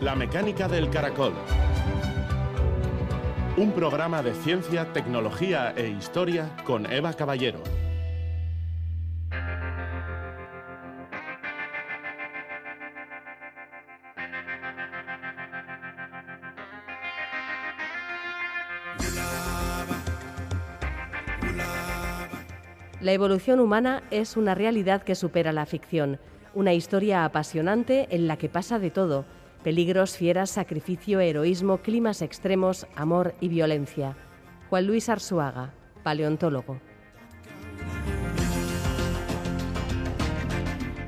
La mecánica del caracol. Un programa de ciencia, tecnología e historia con Eva Caballero. La evolución humana es una realidad que supera la ficción, una historia apasionante en la que pasa de todo, peligros, fieras, sacrificio, heroísmo, climas extremos, amor y violencia. Juan Luis Arzuaga, paleontólogo.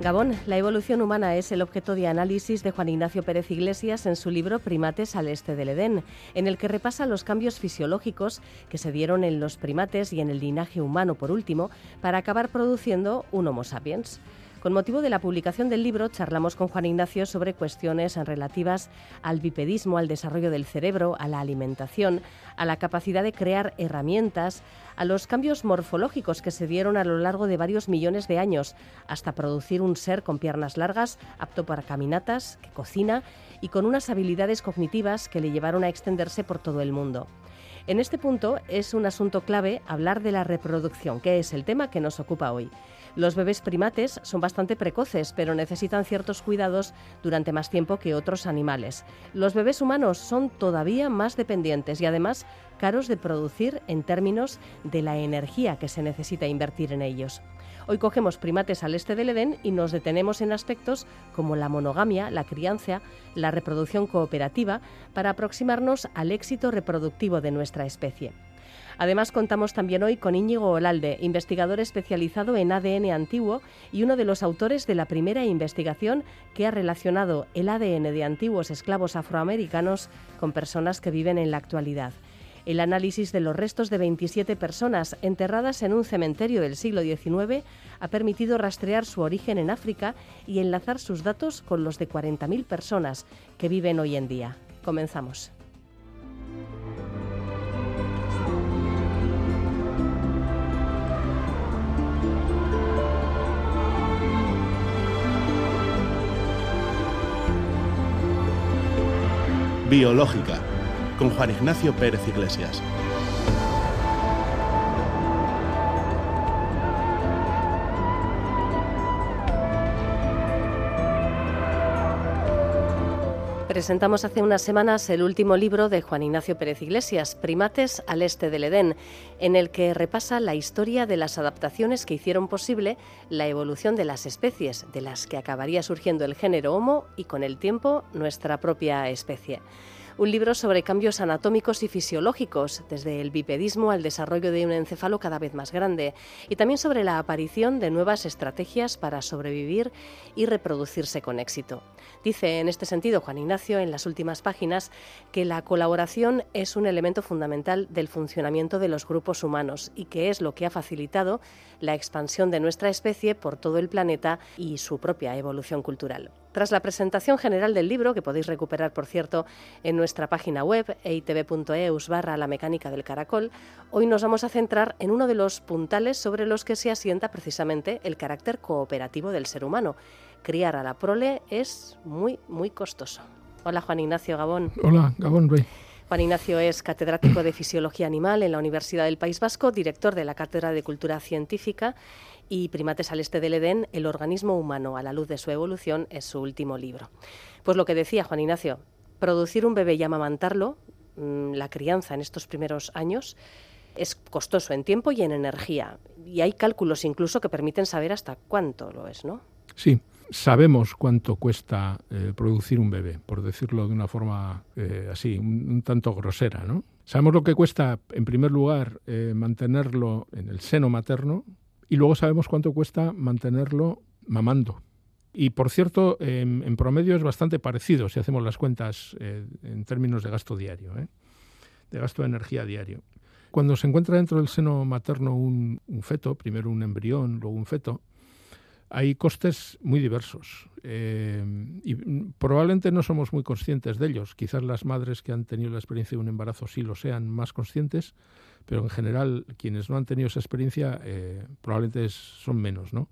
Gabón, la evolución humana es el objeto de análisis de Juan Ignacio Pérez Iglesias en su libro Primates al este del Edén, en el que repasa los cambios fisiológicos que se dieron en los primates y en el linaje humano por último, para acabar produciendo un Homo sapiens. Con motivo de la publicación del libro, charlamos con Juan Ignacio sobre cuestiones relativas al bipedismo, al desarrollo del cerebro, a la alimentación, a la capacidad de crear herramientas, a los cambios morfológicos que se dieron a lo largo de varios millones de años, hasta producir un ser con piernas largas, apto para caminatas, que cocina y con unas habilidades cognitivas que le llevaron a extenderse por todo el mundo. En este punto es un asunto clave hablar de la reproducción, que es el tema que nos ocupa hoy. Los bebés primates son bastante precoces, pero necesitan ciertos cuidados durante más tiempo que otros animales. Los bebés humanos son todavía más dependientes y además caros de producir en términos de la energía que se necesita invertir en ellos. Hoy cogemos primates al este del Edén y nos detenemos en aspectos como la monogamia, la crianza, la reproducción cooperativa, para aproximarnos al éxito reproductivo de nuestra especie. Además, contamos también hoy con Íñigo Olalde, investigador especializado en ADN antiguo y uno de los autores de la primera investigación que ha relacionado el ADN de antiguos esclavos afroamericanos con personas que viven en la actualidad. El análisis de los restos de 27 personas enterradas en un cementerio del siglo XIX ha permitido rastrear su origen en África y enlazar sus datos con los de 40.000 personas que viven hoy en día. Comenzamos. Biológica, con Juan Ignacio Pérez Iglesias. Presentamos hace unas semanas el último libro de Juan Ignacio Pérez Iglesias, Primates al Este del Edén, en el que repasa la historia de las adaptaciones que hicieron posible la evolución de las especies, de las que acabaría surgiendo el género Homo y con el tiempo nuestra propia especie un libro sobre cambios anatómicos y fisiológicos, desde el bipedismo al desarrollo de un encéfalo cada vez más grande, y también sobre la aparición de nuevas estrategias para sobrevivir y reproducirse con éxito. Dice en este sentido Juan Ignacio en las últimas páginas que la colaboración es un elemento fundamental del funcionamiento de los grupos humanos y que es lo que ha facilitado la expansión de nuestra especie por todo el planeta y su propia evolución cultural. Tras la presentación general del libro, que podéis recuperar, por cierto, en nuestra página web eitv.eus barra la mecánica del caracol, hoy nos vamos a centrar en uno de los puntales sobre los que se asienta precisamente el carácter cooperativo del ser humano. Criar a la prole es muy, muy costoso. Hola Juan Ignacio Gabón. Hola, Gabón Rey. Juan Ignacio es catedrático de Fisiología Animal en la Universidad del País Vasco, director de la Cátedra de Cultura Científica y Primates al Este del Edén, el organismo humano a la luz de su evolución, es su último libro. Pues lo que decía Juan Ignacio, producir un bebé y amamantarlo, mm, la crianza en estos primeros años, es costoso en tiempo y en energía. Y hay cálculos incluso que permiten saber hasta cuánto lo es, ¿no? Sí, sabemos cuánto cuesta eh, producir un bebé, por decirlo de una forma eh, así, un, tanto grosera, ¿no? Sabemos lo que cuesta, en primer lugar, eh, mantenerlo en el seno materno y luego sabemos cuánto cuesta mantenerlo mamando. Y por cierto, en promedio es bastante parecido si hacemos las cuentas en términos de gasto diario, de gasto de energía diario. Cuando se encuentra dentro del seno materno un feto, primero un embrión, luego un feto, hay costes muy diversos eh, y probablemente no somos muy conscientes de ellos. Quizás las madres que han tenido la experiencia de un embarazo sí lo sean más conscientes, pero en general quienes no han tenido esa experiencia eh, probablemente son menos. ¿no?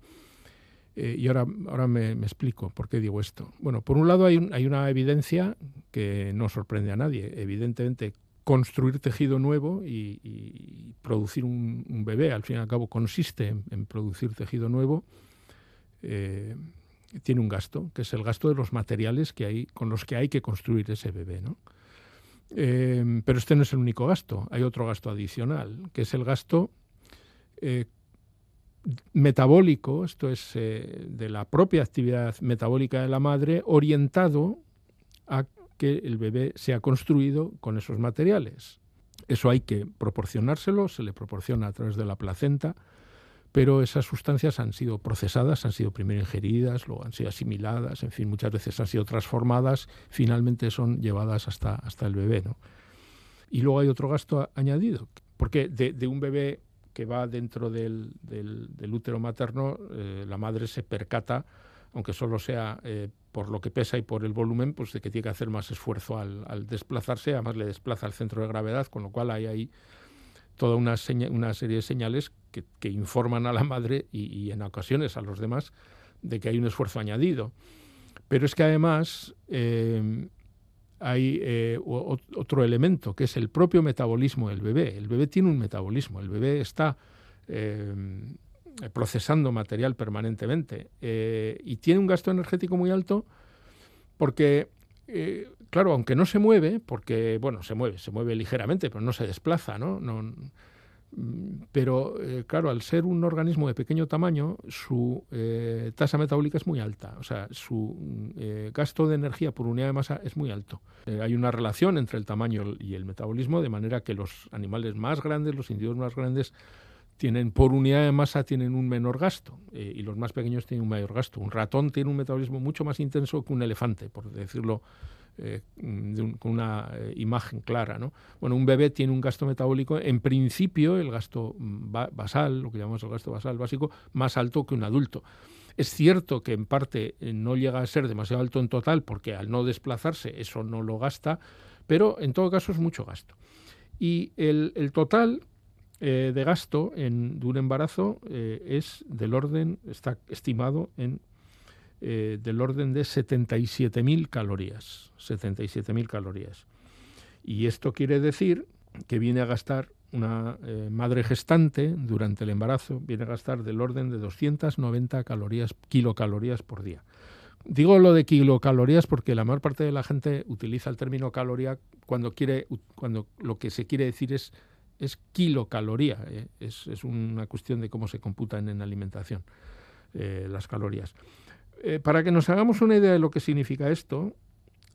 Eh, y ahora, ahora me, explico por qué digo esto. Bueno, por un lado hay, hay una evidencia que no sorprende a nadie. Evidentemente, construir tejido nuevo y, producir un, bebé, al fin y al cabo, consiste en, producir tejido nuevo, eh, tiene un gasto, que es el gasto de los materiales que hay, con los que hay que construir ese bebé. ¿no? Eh, pero este no es el único gasto, hay otro gasto adicional, que es el gasto eh, metabólico, esto es de la propia actividad metabólica de la madre, orientado a que el bebé sea construido con esos materiales. Eso hay que proporcionárselo, se le proporciona a través de la placenta, pero esas sustancias han sido procesadas, han sido primero ingeridas, luego han sido asimiladas, en fin, muchas veces han sido transformadas, finalmente son llevadas hasta, hasta el bebé. ¿no? Y luego hay otro gasto añadido, porque de, un bebé que va dentro del, útero materno, eh, la madre se percata aunque solo sea eh, por lo que pesa y por el volumen, pues de que tiene que hacer más esfuerzo al, desplazarse, además le desplaza el centro de gravedad, con lo cual hay ahí toda una, serie de señales que, informan a la madre y, en ocasiones a los demás de que hay un esfuerzo añadido. Pero es que además eh, hay eh, otro elemento, que es el propio metabolismo del bebé. El bebé tiene un metabolismo, el bebé está procesando material permanentemente eh, y tiene un gasto energético muy alto porque, eh, claro, aunque no se mueve, porque, bueno, se mueve, se mueve ligeramente, pero no se desplaza, ¿no? no mm, pero, eh, claro, al ser un organismo de pequeño tamaño, su tasa metabólica es muy alta, o sea, su gasto de energía por unidad de masa es muy alto. hay una relación entre el tamaño y el metabolismo, de manera que los animales más grandes, los individuos más grandes, tienen por unidad de masa tienen un menor gasto eh, y los más pequeños tienen un mayor gasto. Un ratón tiene un metabolismo mucho más intenso que un elefante, por decirlo eh, con una eh, imagen clara. ¿no? Bueno, un bebé tiene un gasto metabólico, en principio, el gasto mm, basal, lo que llamamos el gasto basal básico, más alto que un adulto. Es cierto que en parte no llega a ser demasiado alto en total, porque al no desplazarse eso no lo gasta, pero en todo caso es mucho gasto. Y el, total eh, de gasto en, de un embarazo eh, es del orden, está estimado en eh, del orden de 77.000 calorías. 77.000 calorías. Y esto quiere decir que viene a gastar una madre gestante durante el embarazo, viene a gastar del orden de 290 calorías, kilocalorías por día. Digo lo de kilocalorías porque la mayor parte de la gente utiliza el término caloría cuando quiere, cuando lo que se quiere decir es es kilocaloría, eh, es, una cuestión de cómo se computan en alimentación eh, las calorías. Eh, para que nos hagamos una idea de lo que significa esto,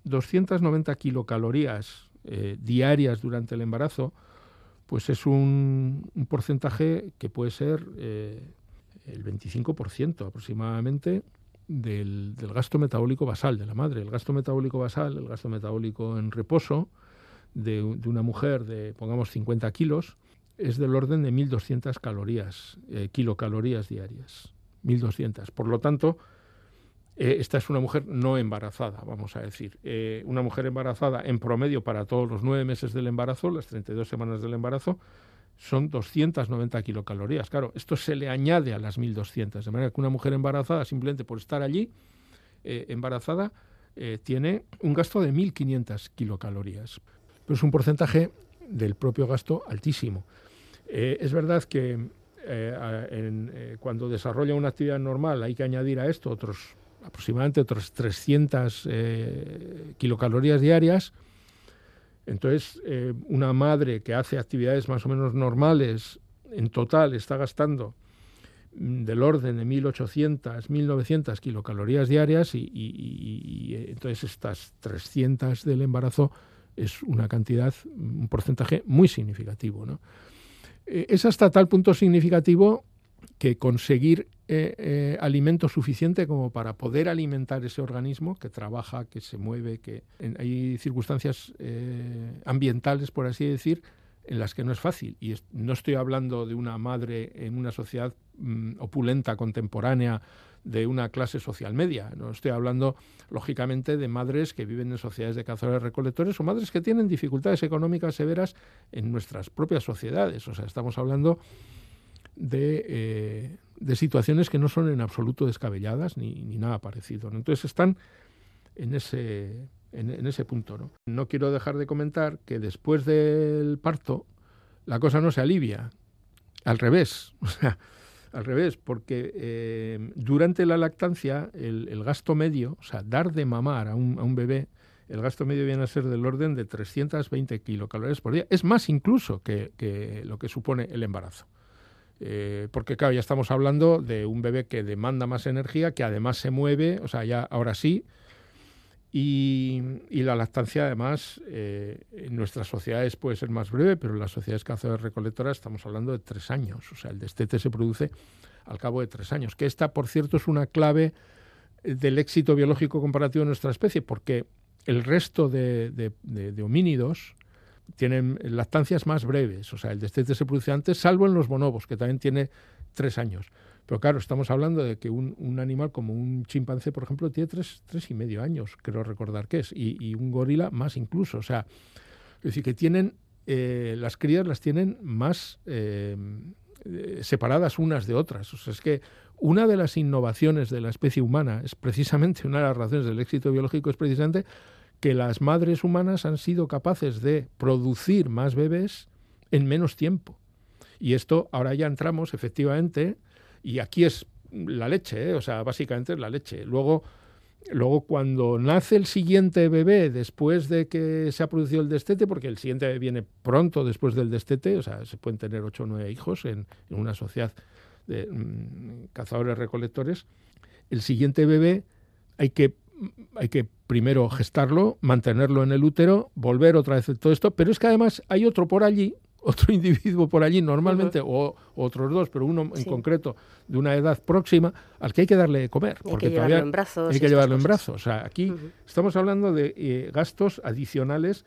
290 kilocalorías diarias durante el embarazo, pues es un, porcentaje que puede ser el 25% aproximadamente del, gasto metabólico basal de la madre. El gasto metabólico basal, el gasto metabólico en reposo, de, una mujer de, pongamos, 50 kilos, es del orden de 1.200 calorías, eh, kilocalorías diarias. 1.200. Por lo tanto, eh, esta es una mujer no embarazada, vamos a decir. Eh, una mujer embarazada en promedio para todos los nueve meses del embarazo, las 32 semanas del embarazo, son 290 kilocalorías. Claro, esto se le añade a las 1.200, de manera que una mujer embarazada, simplemente por estar allí, embarazada, tiene un gasto de 1.500 kilocalorías pero es un porcentaje del propio gasto altísimo. Eh, es verdad que eh, eh, cuando desarrolla una actividad normal hay que añadir a esto otros aproximadamente otras 300 kilocalorías diarias. Entonces, una madre que hace actividades más o menos normales, en total está gastando mm, del orden de 1.800, 1.900 kilocalorías diarias y, y, entonces estas 300 del embarazo es una cantidad, un porcentaje muy significativo. ¿no? Eh, es hasta tal punto significativo que conseguir eh, eh, alimento suficiente como para poder alimentar ese organismo que trabaja, que se mueve, que hay circunstancias ambientales, por así decir, en las que no es fácil. Y no estoy hablando de una madre en una sociedad mm, opulenta, contemporánea, de una clase social media. No estoy hablando, lógicamente, de madres que viven en sociedades de cazadores recolectores o madres que tienen dificultades económicas severas en nuestras propias sociedades. O sea, estamos hablando de, eh, de situaciones que no son en absoluto descabelladas ni, ni nada parecido. Entonces están en ese, en, ese punto. ¿no? no quiero dejar de comentar que después del parto la cosa no se alivia, al revés, al revés, porque eh, durante la lactancia el, gasto medio, o sea, dar de mamar a un, a un bebé, el gasto medio viene a ser del orden de 320 kilocalorías por día. Es más incluso que, lo que supone el embarazo. Eh, porque claro, ya estamos hablando de un bebé que demanda más energía, que además se mueve, o sea, ya ahora sí, y, la lactancia, además, eh, en nuestras sociedades puede ser más breve, pero en las sociedades cazadoras recolectoras estamos hablando de tres años. O sea, el destete se produce al cabo de tres años. Que esta, por cierto, es una clave del éxito biológico comparativo de nuestra especie, porque el resto de, homínidos tienen lactancias más breves. O sea, el destete se produce antes, salvo en los bonobos, que también tiene tres años. Pero claro, estamos hablando de que un, animal como un chimpancé, por ejemplo, tiene tres, tres y medio años, creo recordar que es, y, un gorila más incluso. O sea, es decir, que tienen, eh, las crías las tienen más eh, separadas unas de otras. O sea, es que una de las innovaciones de la especie humana es precisamente, una de las razones del éxito biológico es precisamente que las madres humanas han sido capaces de producir más bebés en menos tiempo. Y esto ahora ya entramos efectivamente y aquí es la leche, ¿eh? o sea, básicamente es la leche. Luego, luego, cuando nace el siguiente bebé después de que se ha producido el destete, porque el siguiente viene pronto después del destete, o sea, se pueden tener ocho o nueve hijos en, una sociedad de mm, cazadores recolectores, el siguiente bebé hay que hay que primero gestarlo, mantenerlo en el útero, volver otra vez todo esto, pero es que además hay otro por allí otro individuo por allí, normalmente, o, otros dos, pero uno en concreto de una edad próxima, al que hay que darle de comer. porque hay que llevarlo en brazos. Hay que llevarlo en brazos. O sea, aquí estamos hablando de eh, gastos adicionales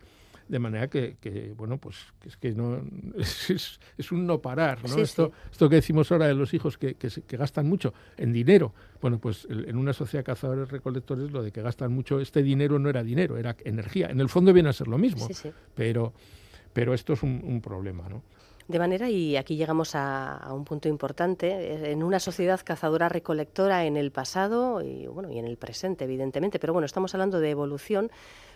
de manera que, bueno, pues es que no es, un no parar, ¿no? esto, esto que decimos ahora de los hijos que, que, gastan mucho en dinero, bueno, pues en una sociedad de cazadores recolectores lo de que gastan mucho, este dinero no era dinero, era energía. En el fondo viene a ser lo mismo, pero pero esto es un, problema, ¿no? De manera, y aquí llegamos a, un punto importante, en una sociedad cazadora-recolectora en el pasado y, bueno, y en el presente, evidentemente, pero bueno, estamos hablando de evolución,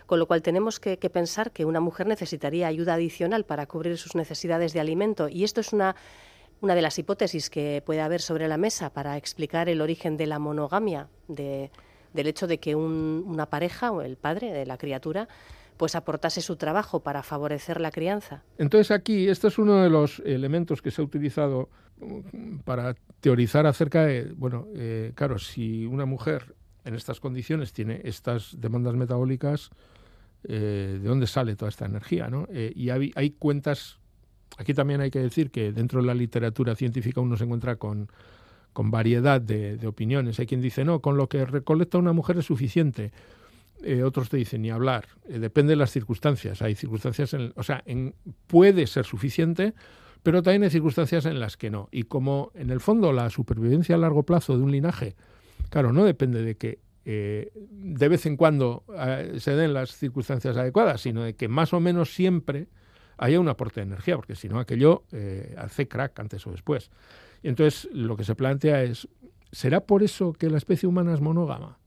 con lo cual tenemos que, pensar que una mujer necesitaría ayuda adicional para cubrir sus necesidades de alimento y esto es una, una de las hipótesis que puede haber sobre la mesa para explicar el origen de la monogamia, de, del hecho de que una pareja o el padre de la criatura pues aportase su trabajo para favorecer la crianza. Entonces aquí, este es uno de los elementos que se ha utilizado mm, para teorizar acerca de, bueno, eh, claro, si una mujer en estas condiciones tiene estas demandas metabólicas, eh, ¿de dónde sale toda esta energía? ¿no? Eh, y hay, cuentas, aquí también hay que decir que dentro de la literatura científica uno se encuentra con, con variedad de, opiniones. Hay quien dice, no, con lo que recolecta una mujer es suficiente eh, otros te dicen ni hablar. Depende de las circunstancias. Hay circunstancias, en, o sea, en, puede ser suficiente, pero también hay circunstancias en las que no. Y como en el fondo la supervivencia a largo plazo de un linaje, claro, no depende de que eh, de vez en cuando se den las circunstancias adecuadas, sino de que más o menos siempre haya un aporte de energía, porque si no aquello hace crack antes o después. Y entonces lo que se plantea es, ¿será por eso que la especie humana es monógama?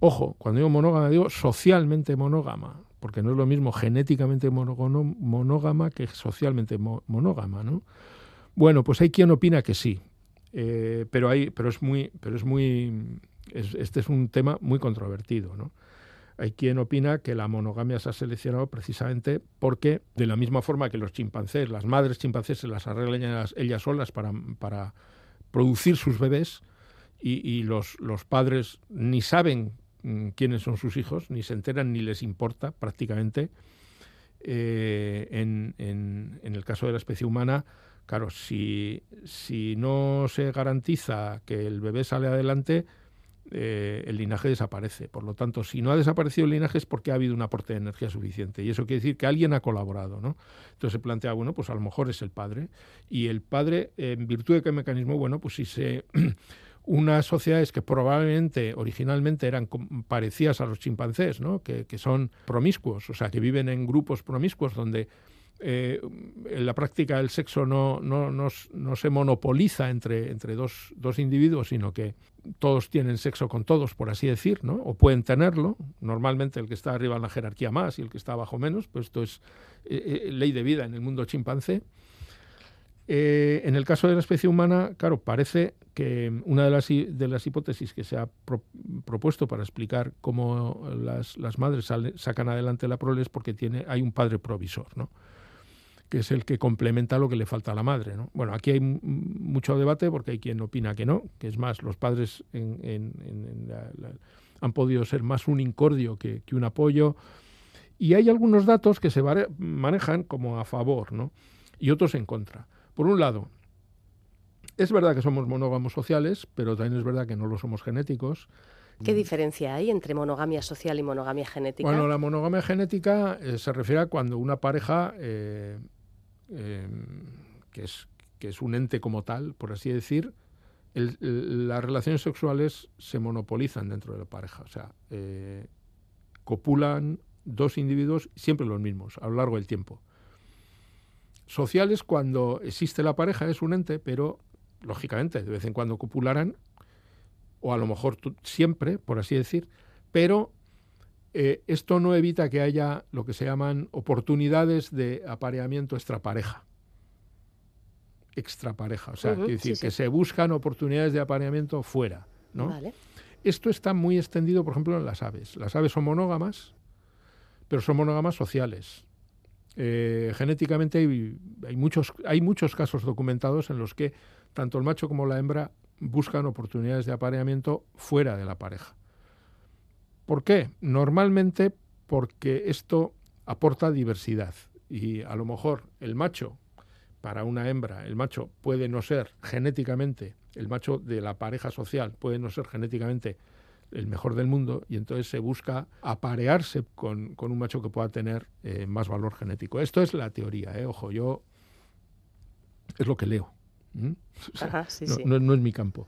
Ojo, cuando digo monógama digo socialmente monógama, porque no es lo mismo genéticamente monógama que socialmente monógama, ¿no? Bueno, pues hay quien opina que sí, eh, pero pero es muy, pero es muy, este es un tema muy controvertido, ¿no? Hay quien opina que la monogamia se ha seleccionado precisamente porque, de la misma forma que los chimpancés, las madres chimpancés se las arreglan ellas, ellas solas para, para producir sus bebés, y, y los, los, padres ni saben Mm, quiénes son sus hijos, ni se enteran ni les importa prácticamente. Eh, en, en, el caso de la especie humana, claro, si, si no se garantiza que el bebé sale adelante, eh, el linaje desaparece. Por lo tanto, si no ha desaparecido el linaje es porque ha habido un aporte de energía suficiente. Y eso quiere decir que alguien ha colaborado. ¿no? Entonces se plantea, bueno, pues a lo mejor es el padre. Y el padre, en virtud de qué mecanismo, bueno, pues si se unas sociedades que probablemente originalmente eran parecidas a los chimpancés, ¿no? que, son promiscuos, o sea, que viven en grupos promiscuos donde eh, la práctica el sexo no, no, no, se monopoliza entre, entre dos, dos, individuos, sino que todos tienen sexo con todos, por así decir, ¿no? o pueden tenerlo. Normalmente el que está arriba en la jerarquía más y el que está abajo menos, pues esto es eh, eh, ley de vida en el mundo chimpancé. en el caso de la especie humana, claro, parece que una de las, de las hipótesis que se ha propuesto para explicar cómo las, las madres sacan adelante la prole es porque tiene, hay un padre provisor, ¿no? Que es el que complementa lo que le falta a la madre. ¿no? Bueno, aquí hay mucho debate porque hay quien opina que no, que es más, los padres han podido ser más un incordio que, un apoyo. Y hay algunos datos que se manejan como a favor ¿no? y otros en contra. Por un lado, es verdad que somos monógamos sociales, pero también es verdad que no lo somos genéticos. ¿Qué diferencia hay entre monogamia social y monogamia genética? Bueno, la monogamia genética eh, se refiere a cuando una pareja eh, Em, que, es, que es un ente como tal, por así decir, las relaciones sexuales se monopolizan dentro de la pareja. O sea, eh, copulan dos individuos, siempre los mismos, a lo largo del tiempo. Sociales, cuando existe la pareja, es un ente, pero lógicamente, de vez en cuando copularán, o a lo mejor siempre, por así decir, pero eh, esto no evita que haya lo que se llaman oportunidades de apareamiento extrapareja. Extrapareja, o sea, decir que se buscan oportunidades de apareamiento fuera. ¿no? Esto está muy extendido, por ejemplo, en las aves. Las aves son monógamas, pero son monógamas sociales. Eh, genéticamente hay, hay, muchos, hay muchos casos documentados en los que tanto el macho como la hembra buscan oportunidades de apareamiento fuera de la pareja. ¿Por qué? Normalmente porque esto aporta diversidad y a lo mejor el macho para una hembra, el macho puede no ser genéticamente, el macho de la pareja social puede no ser genéticamente el mejor del mundo y entonces se busca aparearse con, un macho que pueda tener eh, más valor genético. Esto es la teoría, ¿eh? ojo, yo es lo que leo. no, es mi campo.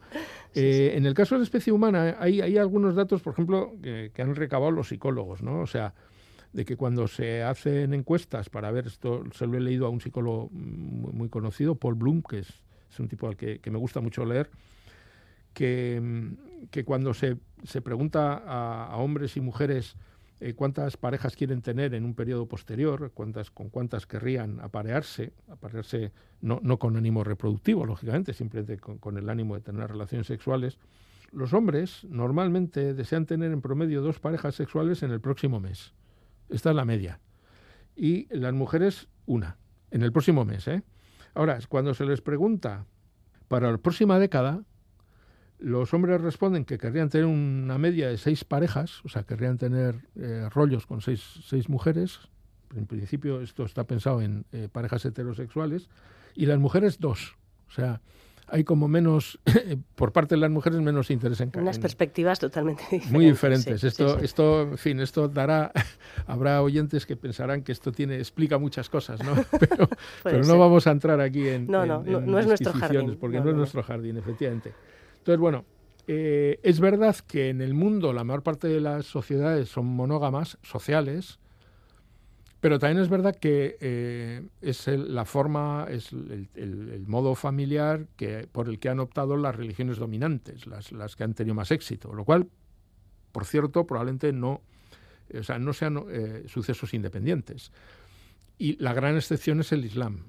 Eh, en el caso de la especie humana hay, hay algunos datos, por ejemplo, que, han recabado los psicólogos, ¿no? O sea, de que cuando se hacen encuestas para ver esto, se lo he leído a un psicólogo muy, conocido, Paul Bloom, que es, un tipo al que, me gusta mucho leer, que, que cuando se, se pregunta a, hombres y mujeres eh, cuántas parejas quieren tener en un periodo posterior, cuántas, con cuántas querrían aparearse, aparearse no, no con ánimo reproductivo, lógicamente, simplemente con, el ánimo de tener relaciones sexuales. Los hombres normalmente desean tener en promedio dos parejas sexuales en el próximo mes. Esta es la media. Y las mujeres una, en el próximo mes. ¿eh? Ahora, cuando se les pregunta para la próxima década, los hombres responden que querrían tener una media de seis parejas, o sea, querrían tener eh, rollos con seis, seis, mujeres. En principio esto está pensado en eh, parejas heterosexuales. Y las mujeres dos. O sea, hay como menos, por parte de las mujeres, menos interés en Unas perspectivas totalmente diferentes. Muy diferentes. esto, esto, en fin, esto dará, habrá oyentes que pensarán que esto tiene, explica muchas cosas, ¿no? Pero, no vamos a entrar aquí en, no, no, no, es nuestro jardín. Porque no, es nuestro jardín, efectivamente. Entonces, bueno, eh, es verdad que en el mundo la mayor parte de las sociedades son monógamas, sociales, pero también es verdad que eh, es la forma, es el, modo familiar que, por el que han optado las religiones dominantes, las, las, que han tenido más éxito, lo cual, por cierto, probablemente no, o sea, no sean eh, sucesos independientes. Y la gran excepción es el Islam,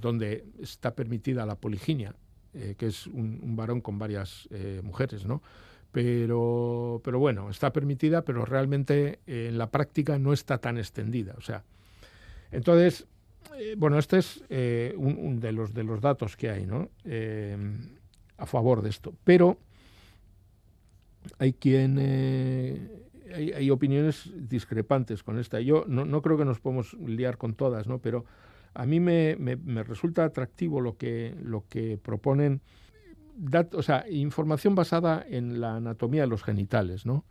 donde está permitida la poliginia eh, que es un, varón con varias eh, mujeres, ¿no? Pero, pero bueno, está permitida, pero realmente eh, en la práctica no está tan extendida. O sea, entonces, bueno, este es un, de, los, de los datos que hay, ¿no? a favor de esto. Pero hay quien hay, hay, opiniones discrepantes con esta. Yo no, no, creo que nos podemos liar con todas, ¿no? Pero a mí me, resulta atractivo lo que, lo que proponen, o sea, información basada en la anatomía de los genitales, ¿no?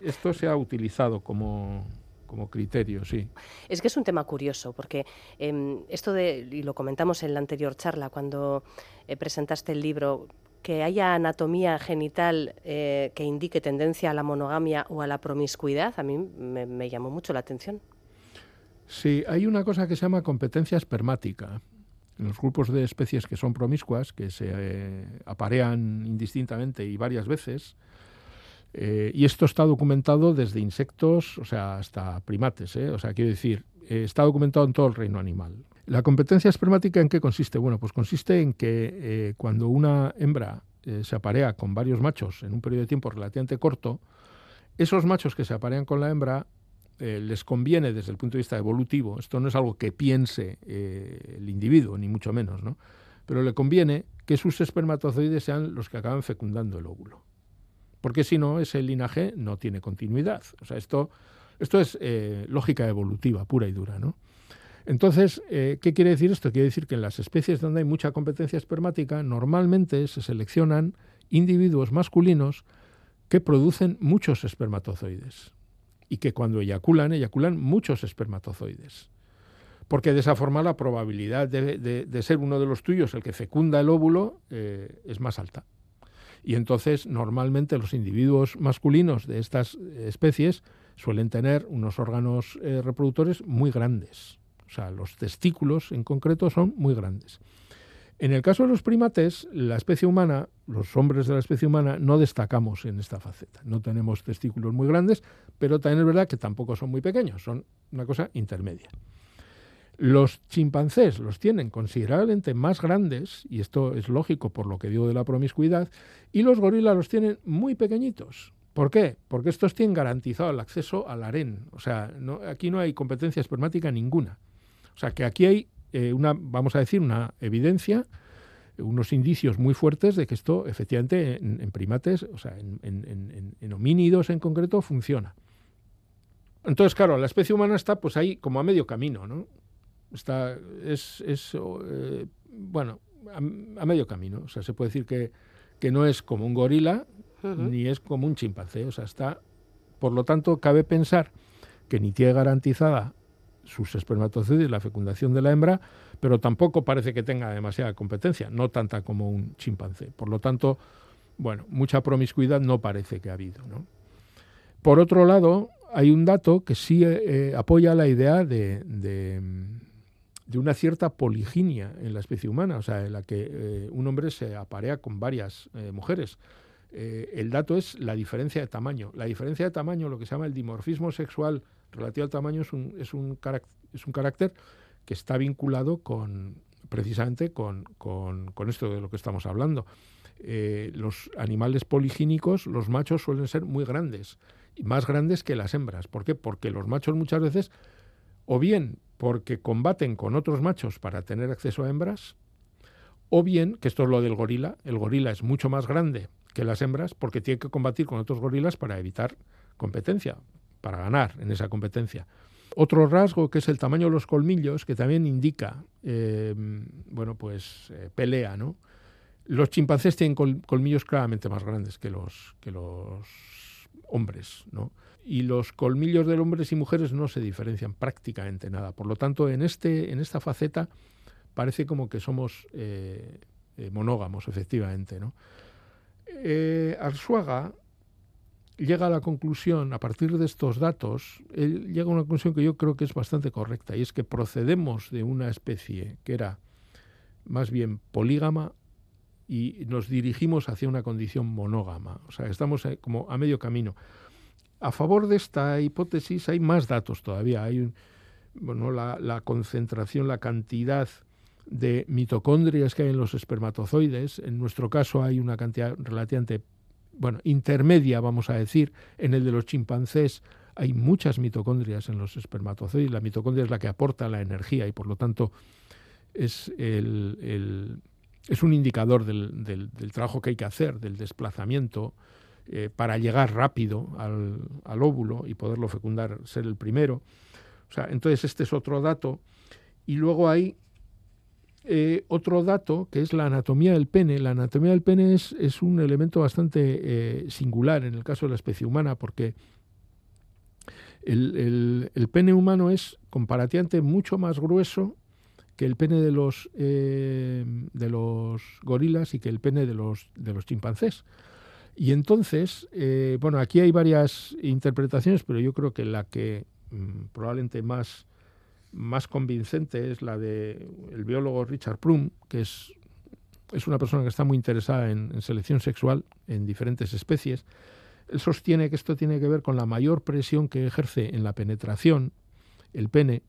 Esto se ha utilizado como, como criterio, sí. Es que es un tema curioso, porque em, esto de, y lo comentamos en la anterior charla, cuando eh, presentaste el libro, que haya anatomía genital eh, que indique tendencia a la monogamia o a la promiscuidad, a mí me llamó mucho la atención. Sí, hay una cosa que se llama competencia espermática. En los grupos de especies que son promiscuas, que se eh, aparean indistintamente y varias veces, eh, y esto está documentado desde insectos, o sea, hasta primates, ¿eh? o sea, quiero decir, está documentado en todo el reino animal. La competencia espermática en qué consiste? Bueno, pues consiste en que cuando una hembra se aparea con varios machos en un periodo de tiempo relativamente corto, esos machos que se aparean con la hembra eh, les conviene desde el punto de vista evolutivo, esto no es algo que piense eh, el individuo, ni mucho menos, ¿no? pero le conviene que sus espermatozoides sean los que acaban fecundando el óvulo. Porque si no, ese linaje no tiene continuidad. O sea, esto, esto es eh, lógica evolutiva, pura y dura. ¿no? Entonces, ¿qué quiere decir esto? Quiere decir que en las especies donde hay mucha competencia espermática, normalmente se seleccionan individuos masculinos que producen muchos espermatozoides y que cuando eyaculan, eyaculan muchos espermatozoides. Porque de esa forma la probabilidad de, ser uno de los tuyos el que fecunda el óvulo eh, es más alta. Y entonces normalmente los individuos masculinos de estas especies suelen tener unos órganos eh, reproductores muy grandes. O sea, los testículos en concreto son muy grandes. En el caso de los primates, la especie humana, los hombres de la especie humana, no destacamos en esta faceta. No tenemos testículos muy grandes, pero también es verdad que tampoco son muy pequeños, son una cosa intermedia. Los chimpancés los tienen considerablemente más grandes, y esto es lógico por lo que digo de la promiscuidad, y los gorilas los tienen muy pequeñitos. ¿Por qué? Porque estos tienen garantizado el acceso al harén. O sea, aquí no hay competencia espermática ninguna. O sea, que aquí hay eh, una, vamos a decir, una evidencia, unos indicios muy fuertes de que esto efectivamente en, primates, o sea, en, homínidos en concreto, funciona. Entonces, claro, la especie humana está pues ahí como a medio camino, ¿no? Está, es, eh, bueno, a, medio camino. O sea, se puede decir que, que no es como un gorila, ni es como un chimpancé. O sea, está, por lo tanto, cabe pensar que ni tiene garantizada sus espermatozoides, la fecundación de la hembra, pero tampoco parece que tenga demasiada competencia, no tanta como un chimpancé. Por lo tanto, bueno, mucha promiscuidad no parece que ha habido. ¿no? Por otro lado, hay un dato que sí eh, apoya la idea de, de, una cierta poliginia en la especie humana, o sea, en la que eh, un hombre se aparea con varias eh, mujeres. El dato es la diferencia de tamaño. La diferencia de tamaño, lo que se llama el dimorfismo sexual relativo al tamaño es un, es un, es un carácter que está vinculado con precisamente con, esto de lo que estamos hablando. Eh, los animales poligínicos, los machos suelen ser muy grandes, y más grandes que las hembras. ¿Por qué? Porque los machos muchas veces, o bien porque combaten con otros machos para tener acceso a hembras, o bien, que esto es lo del gorila, el gorila es mucho más grande que las hembras porque tiene que combatir con otros gorilas para evitar competencia para ganar en esa competencia. Otro rasgo que es el tamaño de los colmillos, que también indica, eh, bueno, pues eh, pelea, ¿no? Los chimpancés tienen colmillos claramente más grandes que los, que los hombres, ¿no? Y los colmillos de hombres y mujeres no se diferencian prácticamente nada. Por lo tanto, en, este, en esta faceta parece como que somos eh, monógamos, efectivamente, ¿no? Arsuaga llega a la conclusión, a partir de estos datos, él llega a una conclusión que yo creo que es bastante correcta, y es que procedemos de una especie que era más bien polígama y nos dirigimos hacia una condición monógama. O sea, estamos como a medio camino. A favor de esta hipótesis hay más datos todavía. Hay bueno, la concentración, la cantidad de mitocondrias que hay en los espermatozoides. En nuestro caso hay una cantidad relativamente bueno, intermedia, vamos a decir, en el de los chimpancés hay muchas mitocondrias en los espermatozoides. La mitocondria es la que aporta la energía y por lo tanto es, el, es un indicador del, del, trabajo que hay que hacer, del desplazamiento eh, para llegar rápido al, al, óvulo y poderlo fecundar, ser el primero. O sea, entonces este es otro dato. Y luego hay eh, otro dato que es la anatomía del pene. La anatomía del pene es, un elemento bastante eh, singular en el caso de la especie humana porque el, el, pene humano es comparativamente mucho más grueso que el pene de los, eh, de los gorilas y que el pene de los, de los chimpancés. Y entonces, bueno, aquí hay varias interpretaciones, pero yo creo que la que mm, probablemente más más convincente es la del el biólogo Richard Prum, que es, es una persona que está muy interesada en, selección sexual en diferentes especies. Él sostiene que esto tiene que ver con la mayor presión que ejerce en la penetración el pene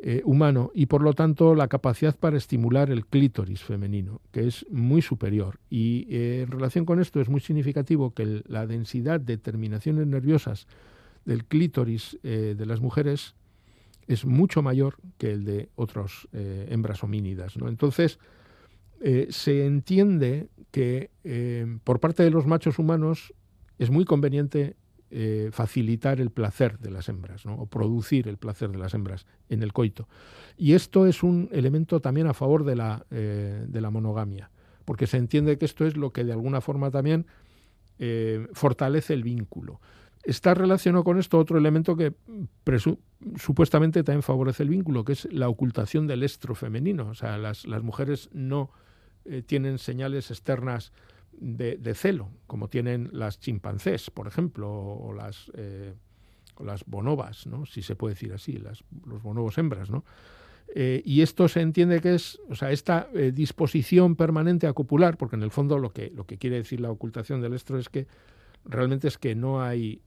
eh, humano y por lo tanto la capacidad para estimular el clítoris femenino, que es muy superior. Y eh, en relación con esto es muy significativo que la densidad de terminaciones nerviosas del clítoris eh, de las mujeres es mucho mayor que el de otras hembras homínidas. ¿no? Entonces, se entiende que por parte de los machos humanos es muy conveniente eh, facilitar el placer de las hembras, o producir el placer de las hembras en el coito. Y esto es un elemento también a favor de la, eh, de la monogamia, porque se entiende que esto es lo que de alguna forma también eh, fortalece el vínculo. Está relacionado con esto otro elemento que supuestamente también favorece el vínculo, que es la ocultación del estro femenino. O sea, las, las mujeres no tienen señales externas de, celo, como tienen las chimpancés, por ejemplo, o las, eh, las bonobas, ¿no? si se puede decir así, las, los bonobos hembras. ¿no? Eh, y esto se entiende que es, o sea, esta eh, disposición permanente a copular, porque en el fondo lo que, lo que quiere decir la ocultación del estro es que realmente es que no hay,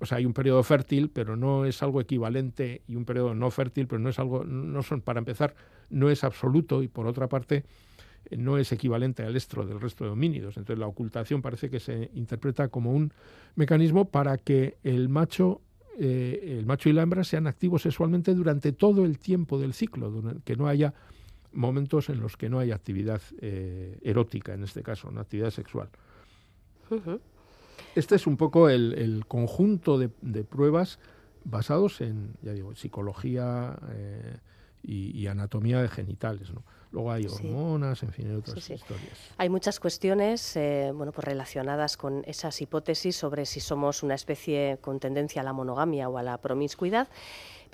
o sea, hay un periodo fértil, pero no es algo equivalente, y un periodo no fértil, pero no es algo, no son, para empezar, no es absoluto, y por otra parte, no es equivalente al estro del resto de homínidos. Entonces la ocultación parece que se interpreta como un mecanismo para que el macho, eh, el macho y la hembra sean activos sexualmente durante todo el tiempo del ciclo, que no haya momentos en los que no haya actividad eh, erótica, en este caso, una actividad sexual. Este es un poco el, conjunto de, pruebas basados en, ya digo, psicología eh, y, y, anatomía de genitales, ¿no? Luego hay hormonas, en fin, otras historias. Hay muchas cuestiones eh, bueno, pues relacionadas con esas hipótesis sobre si somos una especie con tendencia a la monogamia o a la promiscuidad.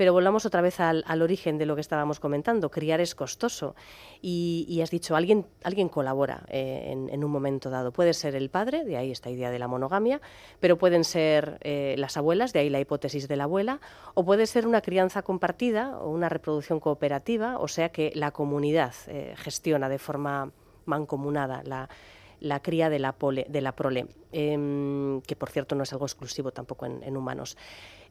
Pero volvamos otra vez al, origen de lo que estábamos comentando. Criar es costoso. Y, has dicho, alguien, alguien colabora eh, en, un momento dado. Puede ser el padre, de ahí esta idea de la monogamia, pero pueden ser eh, las abuelas, de ahí la hipótesis de la abuela, o puede ser una crianza compartida o una reproducción cooperativa, o sea que la comunidad eh, gestiona de forma mancomunada la, la cría de la, de la prole, em, que por cierto no es algo exclusivo tampoco en, humanos.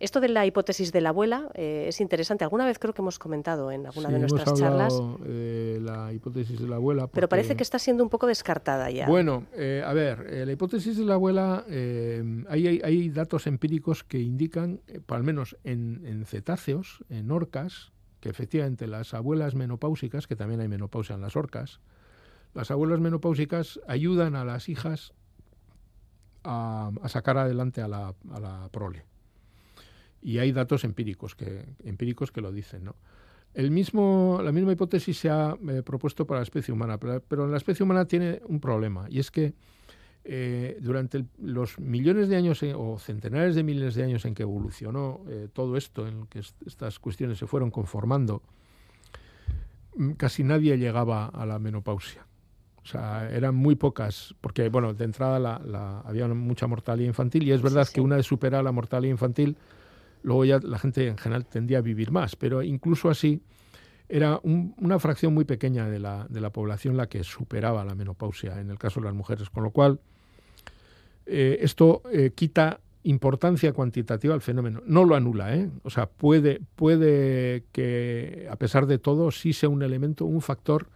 Esto de la hipótesis de la abuela eh, es interesante. Alguna vez creo que hemos comentado en alguna de nuestras hemos charlas. Eh, la hipótesis de la abuela. Pero parece que está siendo un poco descartada ya. Bueno, eh, a ver, la hipótesis de la abuela, hay, hay, datos empíricos que indican, al menos en, en cetáceos, en orcas, que efectivamente las abuelas menopáusicas, que también hay menopausia en las orcas, las abuelas menopáusicas ayudan a las hijas a, sacar adelante a la, prole. Y hay datos empíricos que, empíricos que lo dicen. ¿no? El mismo, la misma hipótesis se ha eh, propuesto para la especie humana, pero, la especie humana tiene un problema, y es que eh, durante los millones de años eh, o centenares de miles de años en que evolucionó todo esto, en que estas cuestiones se fueron conformando, mm, casi nadie llegaba a la menopausia. O sea, eran muy pocas, porque, bueno, de entrada la, había mucha mortalidad infantil y es verdad que una vez superada la mortalidad infantil, luego ya la gente en general tendía a vivir más, pero incluso así era una fracción muy pequeña de la, de la población la que superaba la menopausia en el caso de las mujeres, con lo cual eh, esto eh, quita importancia cuantitativa al fenómeno. No lo anula, ¿eh? O sea, puede, puede que, a pesar de todo, sí sea un elemento, un factor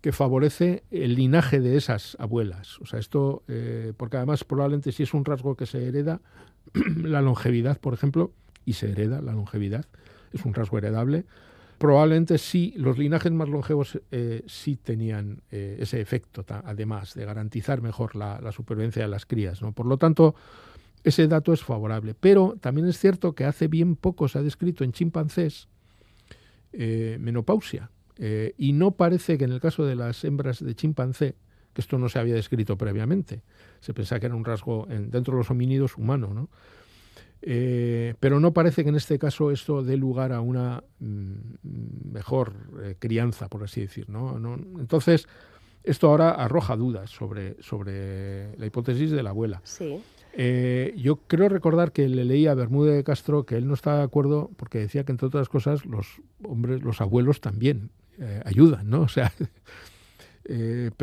que favorece el linaje de esas abuelas. O sea, esto, eh, porque además probablemente si es un rasgo que se hereda, la longevidad, por ejemplo, y se hereda la longevidad, es un rasgo heredable, probablemente sí, los linajes más longevos eh, sí tenían eh, ese efecto, además de garantizar mejor la, supervivencia de las crías. ¿no? Por lo tanto, ese dato es favorable. Pero también es cierto que hace bien poco se ha descrito en chimpancés menopausia. Eh, y no parece que en el caso de las hembras de chimpancé, que esto no se había descrito previamente, se pensaba que era un rasgo dentro de los homínidos humano, ¿no? Eh, pero no parece que en este caso esto dé lugar a una mm, mejor eh, crianza, por así decir. ¿no? Entonces, esto ahora arroja dudas sobre, sobre la hipótesis de la abuela. Sí. Eh, yo creo recordar que le leía a Bermúdez de Castro que él no estaba de acuerdo porque decía que entre otras cosas los hombres, los abuelos también ayudan, ¿no? O sea,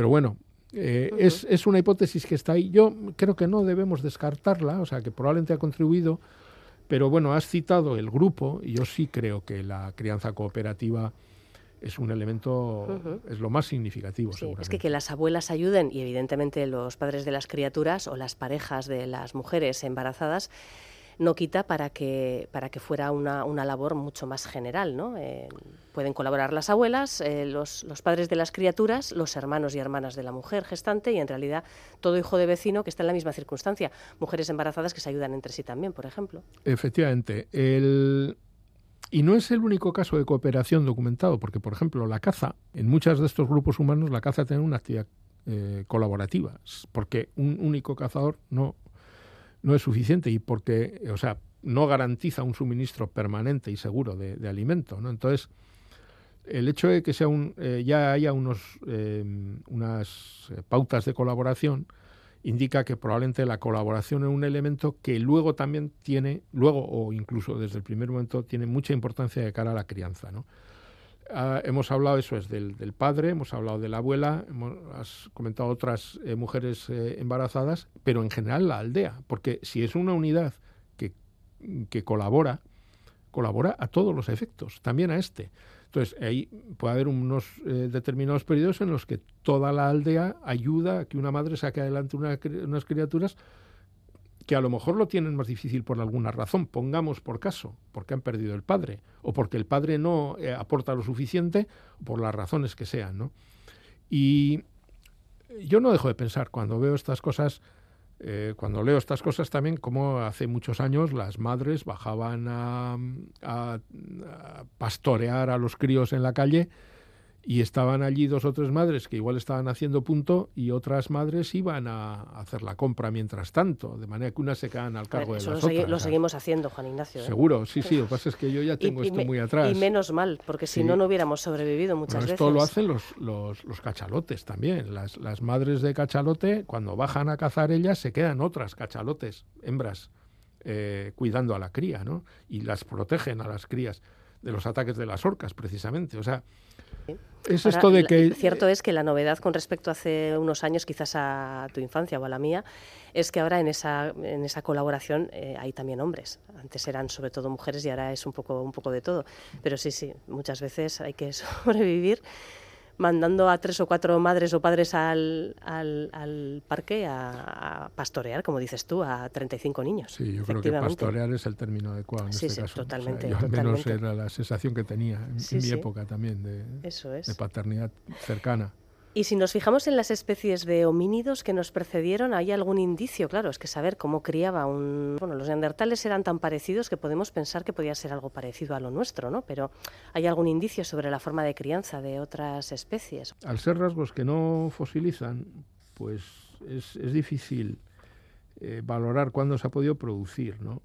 eh, es, es, una hipótesis que está ahí. Yo creo que no debemos descartarla, o sea, que probablemente ha contribuido, pero bueno, has citado el grupo y yo sí creo que la crianza cooperativa es un elemento, es lo más significativo. Sí, es que que las abuelas ayuden y evidentemente los padres de las criaturas o las parejas de las mujeres embarazadas no quita para que, para que fuera una, una labor mucho más general. ¿no? Eh, pueden colaborar las abuelas, eh, los, los, padres de las criaturas, los hermanos y hermanas de la mujer gestante y en realidad todo hijo de vecino que está en la misma circunstancia. Mujeres embarazadas que se ayudan entre sí también, por ejemplo. Efectivamente. El, y no es el único caso de cooperación documentado, porque, por ejemplo, la caza, en muchos de estos grupos humanos, la caza tiene una actividad eh, colaborativa, porque un único cazador no, no es suficiente y porque, o sea, no garantiza un suministro permanente y seguro de, de alimento. ¿no? Entonces, el hecho de que sea un, eh, ya haya unos, eh, unas pautas de colaboración indica que probablemente la colaboración es un elemento que luego también tiene, luego o incluso desde el primer momento, tiene mucha importancia de cara a la crianza. ¿no? Ah, hemos hablado, eso es, del, del, padre, hemos hablado de la abuela, hemos, has comentado otras eh, mujeres eh, embarazadas, pero en general la aldea, porque si es una unidad que, que colabora, colabora a todos los efectos, también a este. Entonces, ahí puede haber unos eh, determinados periodos en los que toda la aldea ayuda a que una madre saque adelante una, unas criaturas que a lo mejor lo tienen más difícil por alguna razón, pongamos por caso, porque han perdido el padre, o porque el padre no eh, aporta lo suficiente, por las razones que sean. ¿no? Y yo no dejo de pensar cuando veo estas cosas, eh, cuando leo estas cosas también, como hace muchos años las madres bajaban a, pastorear a los críos en la calle y estaban allí dos o tres madres que igual estaban haciendo punto y otras madres iban a hacer la compra mientras tanto, de manera que unas se quedan al cargo Eso de las lo otras. Lo seguimos haciendo, Juan Ignacio. ¿eh? Seguro, sí, sí. Lo que pasa es que yo ya tengo y, esto y muy atrás. Y menos mal, porque si Sí. no, no hubiéramos sobrevivido muchas Bueno, veces. esto lo hacen los, los, los cachalotes también. Las, las madres de cachalote, cuando bajan a cazar ellas, se quedan otras cachalotes, hembras, eh, cuidando a la cría, ¿no? Y las protegen a las crías de los ataques de las orcas, precisamente. O sea, es Ahora, esto de que... Cierto es que la novedad con respecto a hace unos años, quizás a tu infancia o a la mía, es que ahora en esa, en esa colaboración eh, hay también hombres. Antes eran sobre todo mujeres y ahora es un poco, un poco de todo. Pero sí, sí, muchas veces hay que sobrevivir mandando a tres o cuatro madres o padres al, al, al parque a, a pastorear, como dices tú, a 35 niños. Sí, yo creo que pastorear es el término adecuado en Sí, este sí, caso. O sea, totalmente, yo al menos era la sensación que tenía en, Sí, mi época también de, Eso es. de paternidad cercana. Y si nos fijamos en las especies de homínidos que nos precedieron, ¿hay algún indicio? Claro, es que saber cómo criaba un... Bueno, los neandertales eran tan parecidos que podemos pensar que podía ser algo parecido a lo nuestro, ¿no? Pero ¿hay algún indicio sobre la forma de crianza de otras especies? Al ser rasgos que no fosilizan, pues es, difícil eh, valorar cuándo se ha podido producir, ¿no?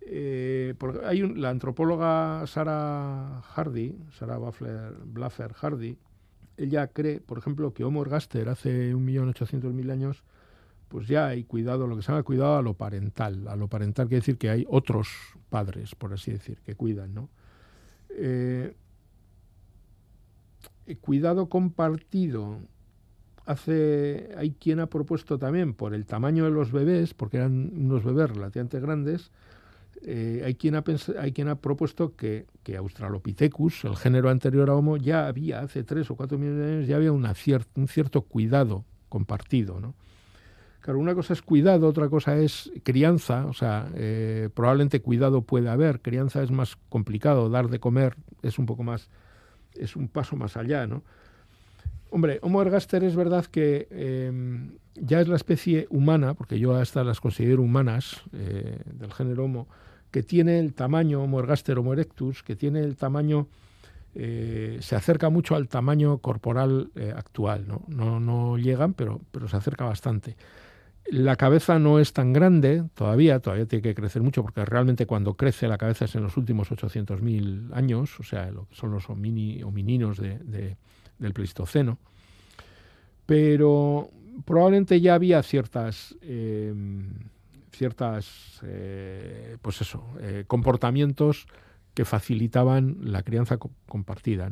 Eh, porque hay un- la antropóloga Sarah Hardy, Blaffer, Blaffer Hardy, ella cree, por ejemplo, que Homo ergaster hace 1.800.000 años, pues ya hay cuidado, lo que se llama cuidado a lo parental. A lo parental quiere decir que hay otros padres, por así decir, que cuidan, ¿no? Eh, eh, cuidado compartido. Hace, hay quien ha propuesto también por el tamaño de los bebés, porque eran unos bebés relativamente grandes, eh, hay, quien ha hay quien ha propuesto que, que Australopithecus, el género anterior a Homo, ya había, hace tres o cuatro millones de años, ya había una cier- un cierto cuidado compartido, ¿no? Claro, una cosa es cuidado, otra cosa es crianza, o sea, eh, probablemente cuidado puede haber, crianza es más complicado, dar de comer es un poco más, es un paso más allá, ¿no? Hombre, Homo ergaster es verdad que eh, ya es la especie humana, porque yo a estas las considero humanas, eh, del género Homo, que tiene el tamaño, Homo ergaster, Homo que tiene el tamaño, eh, se acerca mucho al tamaño corporal eh, actual, ¿no? ¿no? No llegan, pero, pero se acerca bastante. La cabeza no es tan grande todavía, todavía tiene que crecer mucho, porque realmente cuando crece la cabeza es en los últimos 800.000 años, o sea, lo que son los homini, homininos de, de, del Pleistoceno. Pero probablemente ya había ciertas, eh, ciertas, eh, pues eso, eh, comportamientos que facilitaban la crianza compartida.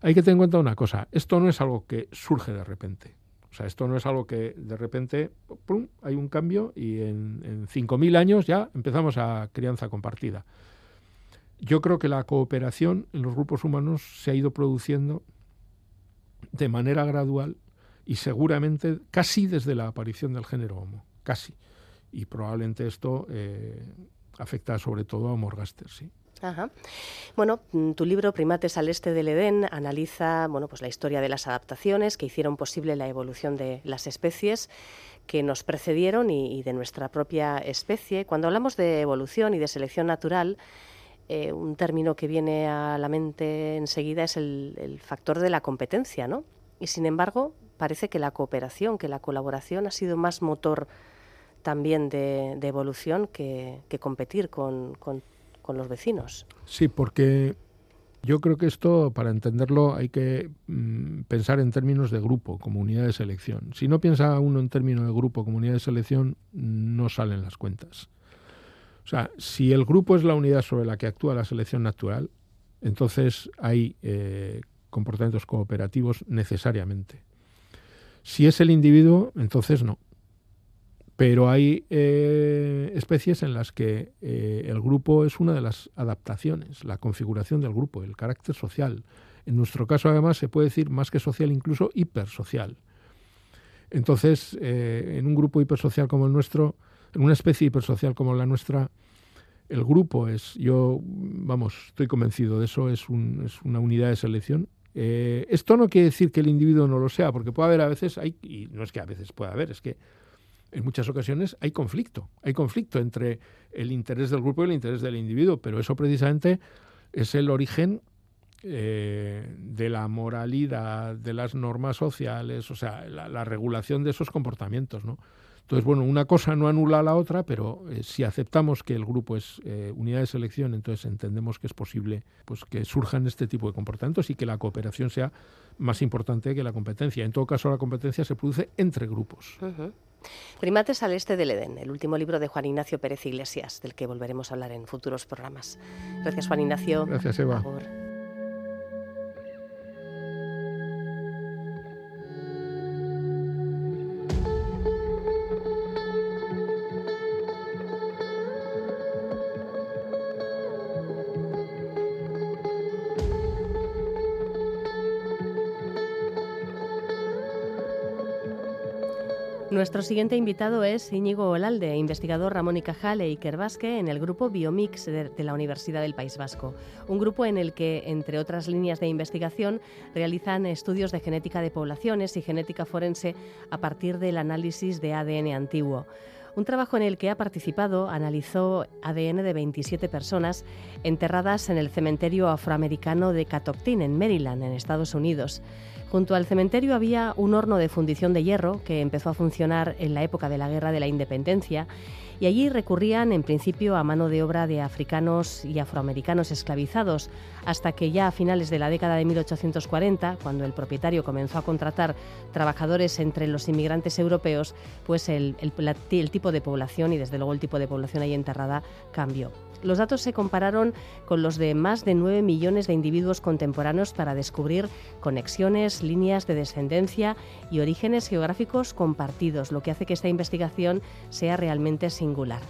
Hay que tener en cuenta una cosa, esto no es algo que surge de repente. O sea, esto no es algo que de repente ¡pum! hay un cambio y en, en 5.000 años ya empezamos a crianza compartida. Yo creo que la cooperación en los grupos humanos se ha ido produciendo de manera gradual y seguramente casi desde la aparición del género Homo, casi. Y probablemente esto eh, afecta sobre todo a Morgaster, sí. Ajá. Bueno, mm, tu libro Primates al este del Edén analiza bueno, pues la historia de las adaptaciones que hicieron posible la evolución de las especies que nos precedieron y, de nuestra propia especie. Cuando hablamos de evolución y de selección natural, eh, un término que viene a la mente enseguida es el, el, factor de la competencia, ¿no? Y sin embargo, parece que la cooperación, que la colaboración ha sido más motor también de, evolución que, competir con, los vecinos. Sí, porque yo creo que esto, para entenderlo, hay que mm, pensar en términos de grupo, comunidad de selección. Si no piensa uno en términos de grupo, comunidad de selección, no salen las cuentas. O sea, si el grupo es la unidad sobre la que actúa la selección natural, entonces hay eh, comportamientos cooperativos necesariamente. Si es el individuo, entonces no. Pero hay eh, especies en las que eh, el grupo es una de las adaptaciones, la configuración del grupo, el carácter social. En nuestro caso, además, se puede decir más que social, incluso hipersocial. Entonces, eh, en un grupo hipersocial como el nuestro, en una especie hipersocial como la nuestra, el grupo es, yo, vamos, estoy convencido de eso, es, es una unidad de selección esto no quiere decir que el individuo no lo sea, porque puede haber a veces, y no es que a veces pueda haber, es que en muchas ocasiones hay conflicto, hay conflicto entre el interés del grupo y el interés del individuo, pero eso precisamente es el origen eh, de la moralidad, de las normas sociales, o sea, la, la regulación de esos comportamientos, ¿no? Entonces, bueno, una cosa no anula a la otra, pero eh, si aceptamos que el grupo es eh, unidad de selección, entonces entendemos que es posible pues, que surjan este tipo de comportamientos y que la cooperación sea más importante que la competencia. En todo caso, la competencia se produce entre grupos. Primates al este del Edén, el último libro de Juan Ignacio Pérez Iglesias, del que volveremos a hablar en futuros programas. Gracias, Juan Ignacio. Gracias, Eva. Nuestro siguiente invitado es Íñigo Olalde, investigador Ramón y Cajal e Iker Vasque en el grupo Biomix de, la Universidad del País Vasco, un grupo en el que, entre otras líneas de investigación, realizan estudios de genética de poblaciones y genética forense a partir del análisis de ADN antiguo. Un trabajo en el que ha participado analizó ADN de 27 personas enterradas en el cementerio afroamericano de Catoctin, en Maryland, en Estados Unidos. Junto al cementerio había un horno de fundición de hierro que empezó a funcionar en la época de la Guerra de la Independencia y allí recurrían en principio a mano de obra de africanos y afroamericanos esclavizados, hasta que ya a finales de la década de 1840, cuando el propietario comenzó a contratar trabajadores entre los inmigrantes europeos, pues el, el tipo de población y desde luego el tipo de población ahí enterrada cambió. Los datos se compararon con los de más de 9 millones de individuos contemporáneos para descubrir conexiones, líneas de descendencia y orígenes geográficos compartidos, lo que hace que esta investigación sea realmente singular.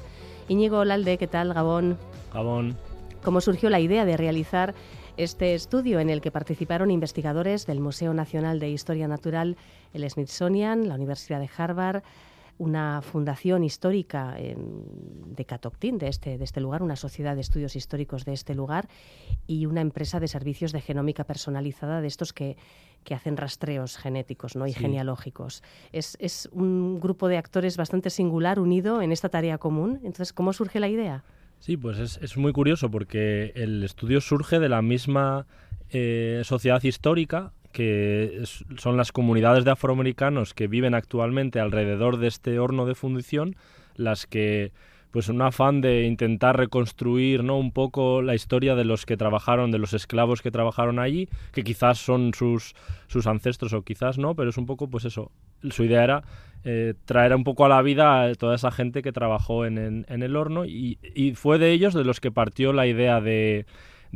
Íñigo Olalde, ¿qué tal, Gabón? Gabón. ¿Cómo surgió la idea de realizar este estudio en el que participaron investigadores del Museo Nacional de Historia Natural, el Smithsonian, la Universidad de Harvard, una fundación histórica de Catoctin, de este, de este lugar, una sociedad de estudios históricos de este lugar, y una empresa de servicios de genómica personalizada de estos que, que hacen rastreos genéticos ¿no? y genealógicos. Es, es, un grupo de actores bastante singular unido en esta tarea común. Entonces, ¿cómo surge la idea? Sí, pues es, es muy curioso porque el estudio surge de la misma eh, sociedad histórica que son las comunidades de afroamericanos que viven actualmente alrededor de este horno de fundición las que pues un afán de intentar reconstruir ¿no? un poco la historia de los que trabajaron, de los esclavos que trabajaron allí, que quizás son sus, sus ancestros o quizás no, pero es un poco pues eso. Su idea era eh, traer un poco a la vida a toda esa gente que trabajó en, el horno y, fue de ellos de los que partió la idea de,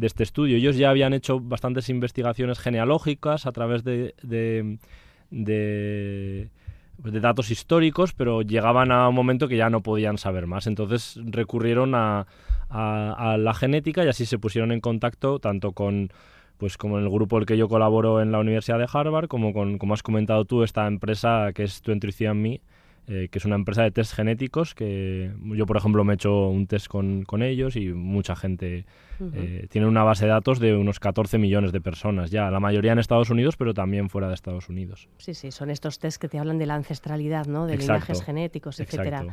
este estudio. Ellos ya habían hecho bastantes investigaciones genealógicas a través de de datos históricos, pero llegaban a un momento que ya no podían saber más. Entonces recurrieron a, la genética y así se pusieron en contacto tanto con pues como el grupo el que yo colaboro en la Universidad de Harvard, como con, como has comentado tú, esta empresa que es 23andMe, eh, que es una empresa de test genéticos, que yo, por ejemplo, me he hecho un test con, con ellos y mucha gente eh, tiene una base de datos de unos 14 millones de personas ya, la mayoría en Estados Unidos, pero también fuera de Estados Unidos. Sí, sí, son estos test que te hablan de la ancestralidad, ¿no? de linajes genéticos, etcétera.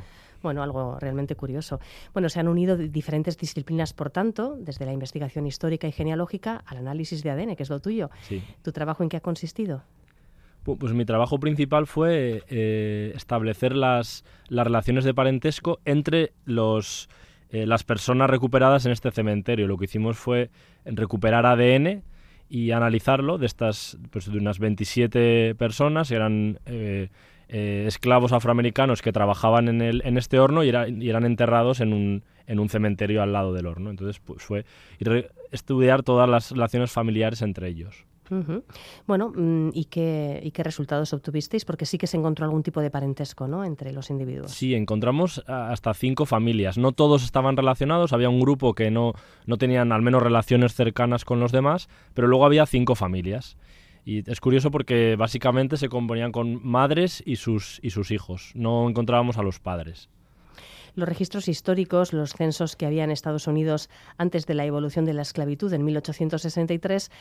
Bueno, algo realmente curioso. Bueno, se han unido diferentes disciplinas, por tanto, desde la investigación histórica y genealógica al análisis de ADN, que es lo tuyo. ¿Tu trabajo en qué ha consistido? Pues mi trabajo principal fue eh, establecer las, las, relaciones de parentesco entre los, eh, las personas recuperadas en este cementerio. Lo que hicimos fue recuperar ADN y analizarlo de estas, pues de unas 27 personas, eran eh, esclavos afroamericanos que trabajaban en, el, en este horno y, y, eran enterrados en un, en un cementerio al lado del horno. Entonces, pues fue estudiar todas las relaciones familiares entre ellos. Bueno, mm, ¿y qué, ¿y qué resultados obtuvisteis? Porque sí que se encontró algún tipo de parentesco ¿no? entre los individuos. Sí, encontramos hasta cinco familias. No todos estaban relacionados, había un grupo que no, no tenían al menos relaciones cercanas con los demás, pero luego había cinco familias. Y es curioso porque básicamente se componían con madres y sus, y sus hijos. No encontrábamos a los padres. Los registros históricos, los censos que había en Estados Unidos antes de la evolución de la esclavitud en 1863,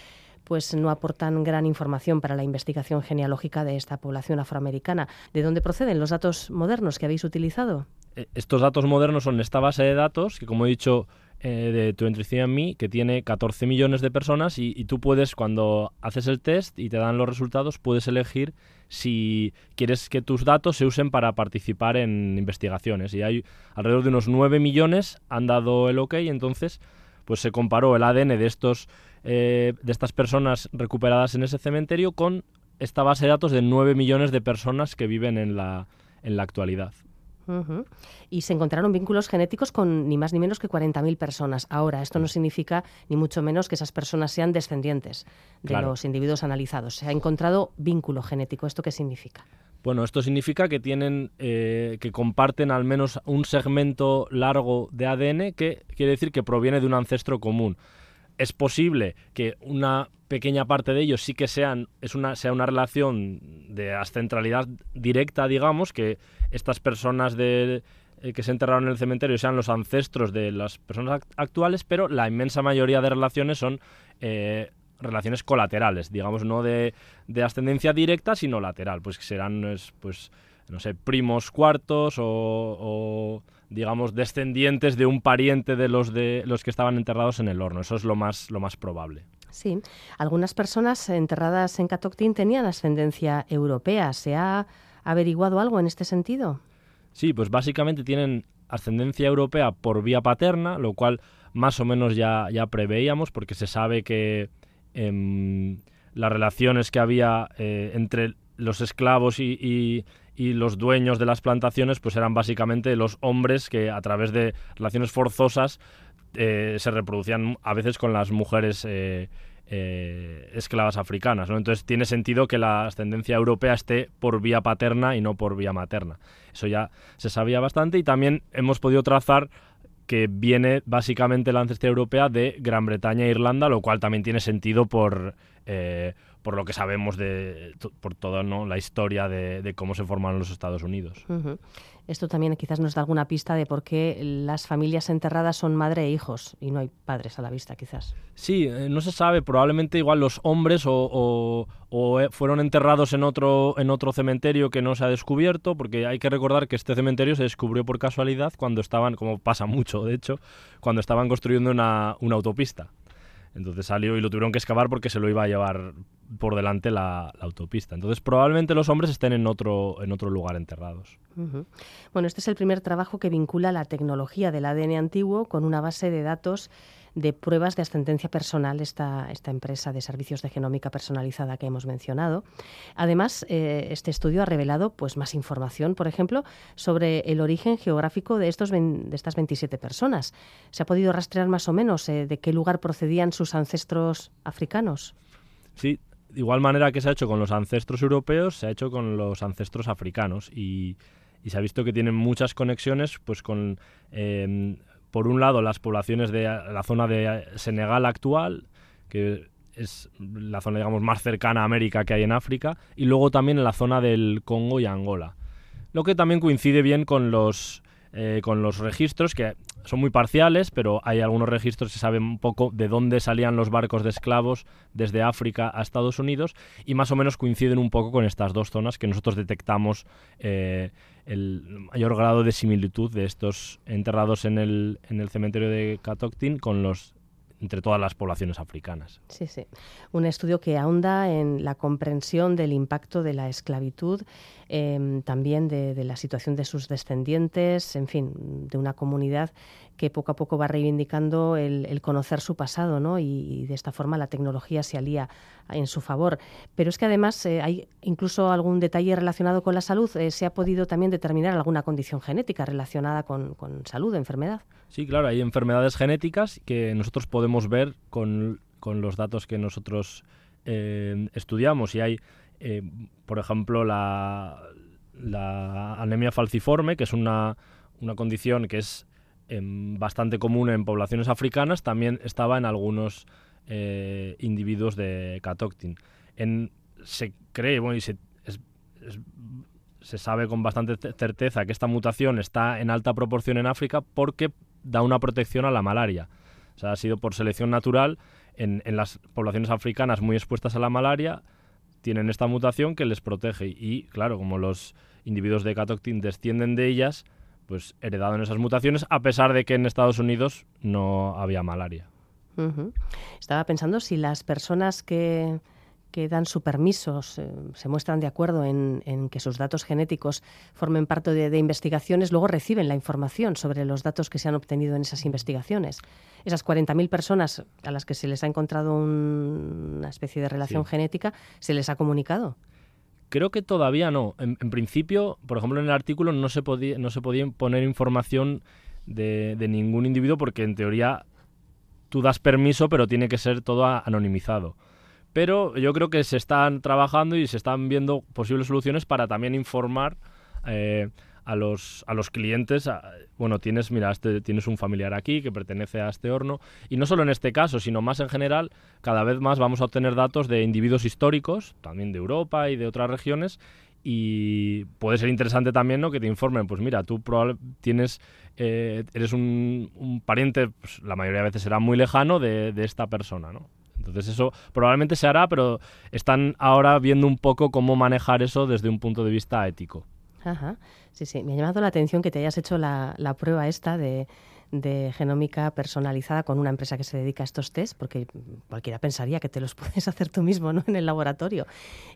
pues no aportan gran información para la investigación genealógica de esta población afroamericana. ¿De dónde proceden los datos modernos que habéis utilizado? Eh, estos datos modernos son esta base de datos que, como he dicho, eh, de tu en mí, que tiene 14 millones de personas y, tú puedes, cuando haces el test y te dan los resultados, puedes elegir si quieres que tus datos se usen para participar en investigaciones. Y hay alrededor de unos 9 millones han dado el ok, entonces pues se comparó el ADN de estos eh, de estas personas recuperadas en ese cementerio con esta base de datos de 9 millones de personas que viven en la, en la actualidad. Y se encontraron vínculos genéticos con ni más ni menos que 40.000 personas. Ahora, esto no significa ni mucho menos que esas personas sean descendientes de los individuos analizados. Se ha encontrado vínculo genético. ¿Esto qué significa? Bueno, esto significa que tienen, eh, que comparten al menos un segmento largo de ADN que quiere decir que proviene de un ancestro común. Es posible que una pequeña parte de ellos sí que sean, es una, sea una relación de ascentralidad directa, digamos, que estas personas de, eh, que se enterraron en el cementerio sean los ancestros de las personas actuales, pero la inmensa mayoría de relaciones son eh, relaciones colaterales, digamos, no de, de, ascendencia directa, sino lateral, pues que serán, pues, no sé, primos cuartos o, digamos, descendientes de un pariente de los, de los que estaban enterrados en el horno. Eso es lo más, lo más probable. Sí, algunas personas enterradas en Catoctin tenían ascendencia europea. ¿Se ha averiguado algo en este sentido? Sí, pues básicamente tienen ascendencia europea por vía paterna, lo cual más o menos ya, ya preveíamos, porque se sabe que em, las relaciones que había eh, entre los esclavos y, los dueños de las plantaciones, pues eran básicamente los hombres que a través de relaciones forzosas eh, se reproducían a veces con las mujeres eh, eh, esclavas africanas. Entonces tiene sentido que la ascendencia europea esté por vía paterna y no por vía materna. Eso ya se sabía bastante y también hemos podido trazar que viene básicamente la ancestría europea de Gran Bretaña e Irlanda, lo cual también tiene sentido por, por lo que sabemos de por toda ¿no? la historia de, cómo se forman los Estados Unidos. Esto también quizás nos da alguna pista de por qué las familias enterradas son madre e hijos y no hay padres a la vista, quizás. Sí, eh, no se sabe. Probablemente igual los hombres o, eh, fueron enterrados en otro, en otro cementerio que no se ha descubierto, porque hay que recordar que este cementerio se descubrió por casualidad cuando estaban, como pasa mucho de hecho, cuando estaban construyendo una, una autopista. Entonces salió y lo tuvieron que excavar porque se lo iba a llevar por delante la, autopista. Entonces probablemente los hombres estén en otro, en otro lugar enterrados. Bueno, este es el primer trabajo que vincula la tecnología del ADN antiguo con una base de datos de pruebas de ascendencia personal esta, esta empresa de servicios de genómica personalizada que hemos mencionado. Además, eh, este estudio ha revelado pues, más información, por ejemplo, sobre el origen geográfico de, estos de estas 27 personas. ¿Se ha podido rastrear más o menos eh, de qué lugar procedían sus ancestros africanos? Sí, de igual manera que se ha hecho con los ancestros europeos, se ha hecho con los ancestros africanos y, se ha visto que tienen muchas conexiones pues con eh, por un lado, las poblaciones de la zona de Senegal actual, que es la zona, digamos, más cercana a América que hay en África, y luego también en la zona del Congo y Angola. Lo que también coincide bien con los, eh, con los registros, que son muy parciales, pero hay algunos registros que saben un poco de dónde salían los barcos de esclavos desde África a Estados Unidos, y más o menos coinciden un poco con estas dos zonas que nosotros detectamos eh, el mayor grado de similitud de estos enterrados en el, en el cementerio de Catoctin con los entre todas las poblaciones africanas. Sí, sí. Un estudio que ahonda en la comprensión del impacto de la esclavitud, em, también de, de, la situación de sus descendientes, en fin, de una comunidad que poco a poco va reivindicando el, conocer su pasado, ¿no? Y, de esta forma la tecnología se alía en su favor. Pero es que además eh, hay incluso algún detalle relacionado con la salud. Eh, se ha podido también determinar alguna condición genética relacionada con, salud, enfermedad. Sí, claro, hay enfermedades genéticas que nosotros podemos ver con, los datos que nosotros eh, estudiamos. Y hay, por ejemplo, la, la anemia falciforme, que es una, una condición que es bastante común en poblaciones africanas, también estaba en algunos eh, individuos de Catoctin. En, se cree, y se, se sabe con bastante certeza que esta mutación está en alta proporción en África porque da una protección a la malaria. O sea, ha sido por selección natural en, en las poblaciones africanas muy expuestas a la malaria, tienen esta mutación que les protege. Y claro, como los individuos de Catoctin descienden de ellas, pues heredado en esas mutaciones, a pesar de que en Estados Unidos no había malaria. Estaba pensando si las personas que, que dan su permiso se, muestran de acuerdo en, que sus datos genéticos formen parte de, investigaciones, luego reciben la información sobre los datos que se han obtenido en esas investigaciones. Esas 40.000 personas a las que se les ha encontrado una especie de relación genética, ¿se les ha comunicado? Creo que todavía no. En, principio, por ejemplo, en el artículo no se podía, no se podía poner información de, ningún individuo porque en teoría tú das permiso, pero tiene que ser todo anonimizado. Pero yo creo que se están trabajando y se están viendo posibles soluciones para también informar eh, a los, a los clientes, bueno, tienes, mira, este, tienes un familiar aquí que pertenece a este horno, y no solo en este caso, sino más en general, cada vez más vamos a obtener datos de individuos históricos, también de Europa y de otras regiones, y puede ser interesante también ¿no? que te informen, pues mira, tú tienes, eh, eres un, pariente, pues, la mayoría de veces será muy lejano de, de esta persona, ¿no? Entonces eso probablemente se hará, pero están ahora viendo un poco cómo manejar eso desde un punto de vista ético. Ajá. Sí, sí. Me ha llamado la atención que te hayas hecho la, la prueba esta de, de genómica personalizada con una empresa que se dedica a estos test, porque cualquiera pensaría que te los puedes hacer tú mismo ¿no? en el laboratorio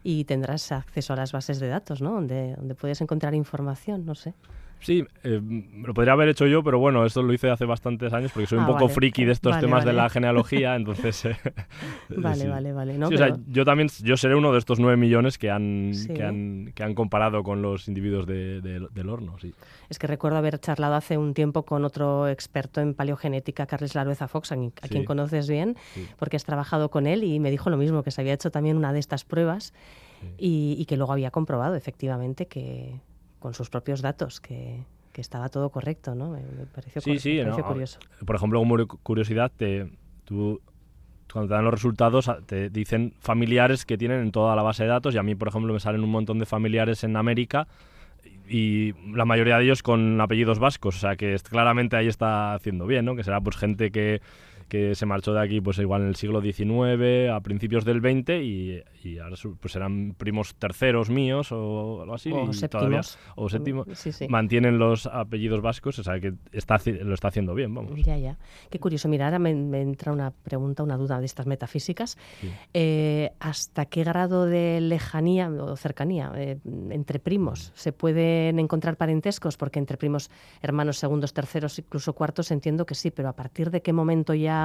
y tendrás acceso a las bases de datos, ¿no? donde, donde puedes encontrar información, no sé. Sí, eh, lo podría haber hecho yo, pero bueno, esto lo hice hace bastantes años porque soy un ah, poco friki de estos temas de la genealogía, entonces... Eh, vale, vale, vale, o sea, yo también, yo seré uno de estos nueve millones que han, que han, que han comparado con los individuos de, del horno, sí. Es que recuerdo haber charlado hace un tiempo con otro experto en paleogenética, Carles Larueza Fox, a, quien conoces bien, porque has trabajado con él y me dijo lo mismo, que se había hecho también una de estas pruebas y, y que luego había comprobado efectivamente que con sus propios datos, que, estaba todo correcto, ¿no? Me, pareció, sí, sí, curioso. Por ejemplo, como curiosidad, te, tú, cuando te dan los resultados te dicen familiares que tienen en toda la base de datos y a mí, por ejemplo, me salen un montón de familiares en América y la mayoría de ellos con apellidos vascos, o sea que claramente ahí está haciendo bien, ¿no? Que será pues gente que que se marchó de aquí pues igual en el siglo XIX, a principios del XX y, y ahora pues eran primos terceros míos o algo así. O séptimos. o séptimos. Sí, sí. Mantienen los apellidos vascos, o sea que está, lo está haciendo bien, vamos. Ya, ya. Qué curioso. Mira, ahora me, me entra una pregunta, una duda de estas metafísicas. Sí. Eh, ¿Hasta qué grado de lejanía o cercanía eh, entre primos se pueden encontrar parentescos? Porque entre primos, hermanos segundos, terceros, incluso cuartos, entiendo que sí, pero ¿a partir de qué momento ya,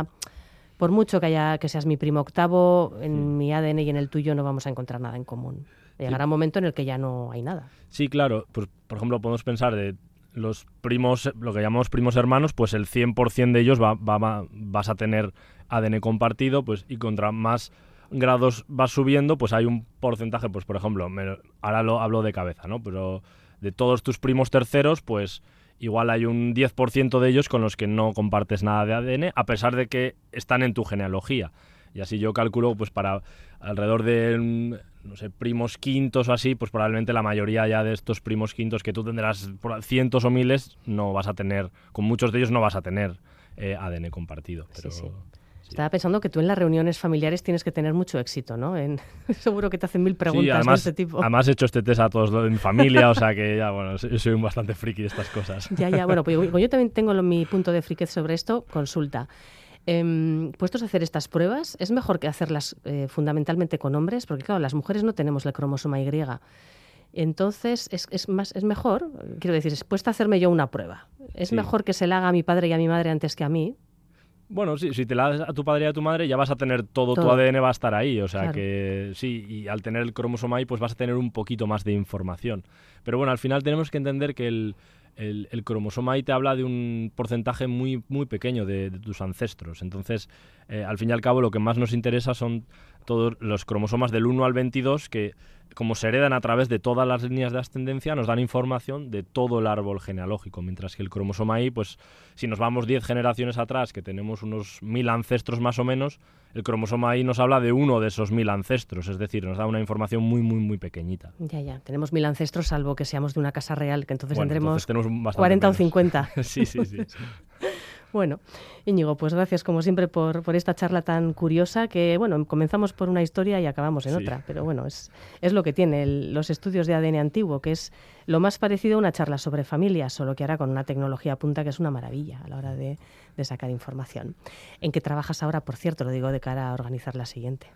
por mucho que, haya, que seas mi primo octavo, en mi ADN y en el tuyo no vamos a encontrar nada en común? Llegará un momento en el que ya no hay nada. Sí, claro. Pues, por ejemplo, podemos pensar de los primos, lo que llamamos primos hermanos, pues el 100% de ellos va, va- va- vas a tener ADN compartido, pues y contra más grados vas subiendo, pues hay un porcentaje, pues por ejemplo, me- ahora lo hablo de cabeza, ¿no? Pero de todos tus primos terceros, pues igual hay un 10% de ellos con los que no compartes nada de ADN, a pesar de que están en tu genealogía. Y así yo calculo, pues para alrededor de, mm, no sé, primos quintos o así, pues probablemente la mayoría ya de estos primos quintos que tú tendrás por cientos o miles, no vas a tener, con muchos de ellos no vas a tener eh, ADN compartido. Pero, sí. sí. Estaba pensando que tú en las reuniones familiares tienes que tener mucho éxito, ¿no? En- seguro que te hacen mil Sí, preguntas además, de este tipo. además he hecho este test a todos mi familia, o sea que ya, bueno, soy soy un bastante friki de estas cosas. Ya, ya, bueno, pues yo, yo también tengo mi punto de friquez sobre esto. Consulta. Em, puestos a hacer estas pruebas, ¿es mejor que hacerlas eh, fundamentalmente con hombres? Porque, claro, las mujeres no tenemos el cromosoma Y. Entonces, ¿es, es más, ¿es mejor? Quiero decir, es puesto a hacerme yo una prueba. ¿Es Sí. mejor que se la haga a mi padre y a mi madre antes que a mí? Bueno, sí, si te la das a tu padre y a tu madre, ya vas a tener todo, tu. ADN va a estar ahí. O sea Claro. que sí, y al tener el cromosoma ahí, pues vas a tener un poquito más de información. Pero bueno, al final tenemos que entender que el, el- el cromosoma ahí te habla de un porcentaje muy, muy pequeño de, de tus ancestros. Entonces, eh, al fin y al cabo, lo que más nos interesa son todos los cromosomas del 1 al 22 que como se heredan a través de todas las líneas de ascendencia, nos dan información de todo el árbol genealógico, mientras que el cromosoma Y, pues si nos vamos 10 generaciones atrás, que tenemos unos mil ancestros más o menos, el cromosoma Y nos habla de uno de esos mil ancestros, es decir, nos da una información muy, muy, muy pequeñita. Ya, ya. Tenemos mil ancestros, salvo que seamos de una casa real, que entonces Bueno, tendremos entonces tenemos un- bastante 40 o menos. 50. sí, sí, sí. Bueno, Íñigo, pues gracias como siempre por, por esta charla tan curiosa que, bueno, comenzamos por una historia y acabamos en Sí. otra, pero bueno, es, es lo que tiene el- los estudios de ADN antiguo, que es lo más parecido a una charla sobre familias, solo que ahora con una tecnología punta que es una maravilla a la hora de, de sacar información. ¿En qué trabajas ahora, por cierto? Lo digo de cara a organizar la siguiente.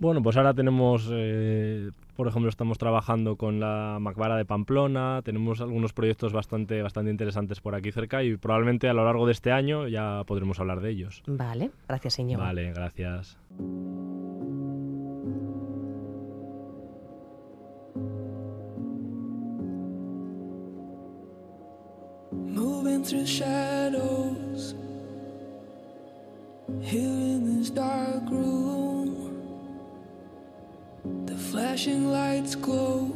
Bueno, pues ahora tenemos, eh, por ejemplo, estamos trabajando con la Macbara de Pamplona, tenemos algunos proyectos bastante, bastante interesantes por aquí cerca y probablemente a lo largo de este año ya podremos hablar de ellos. Vale, gracias Íñigo. Vale, gracias. Moving through shadows here in this dark room. Flashing lights glow.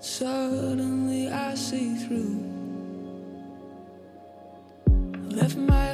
Suddenly I see through. Left my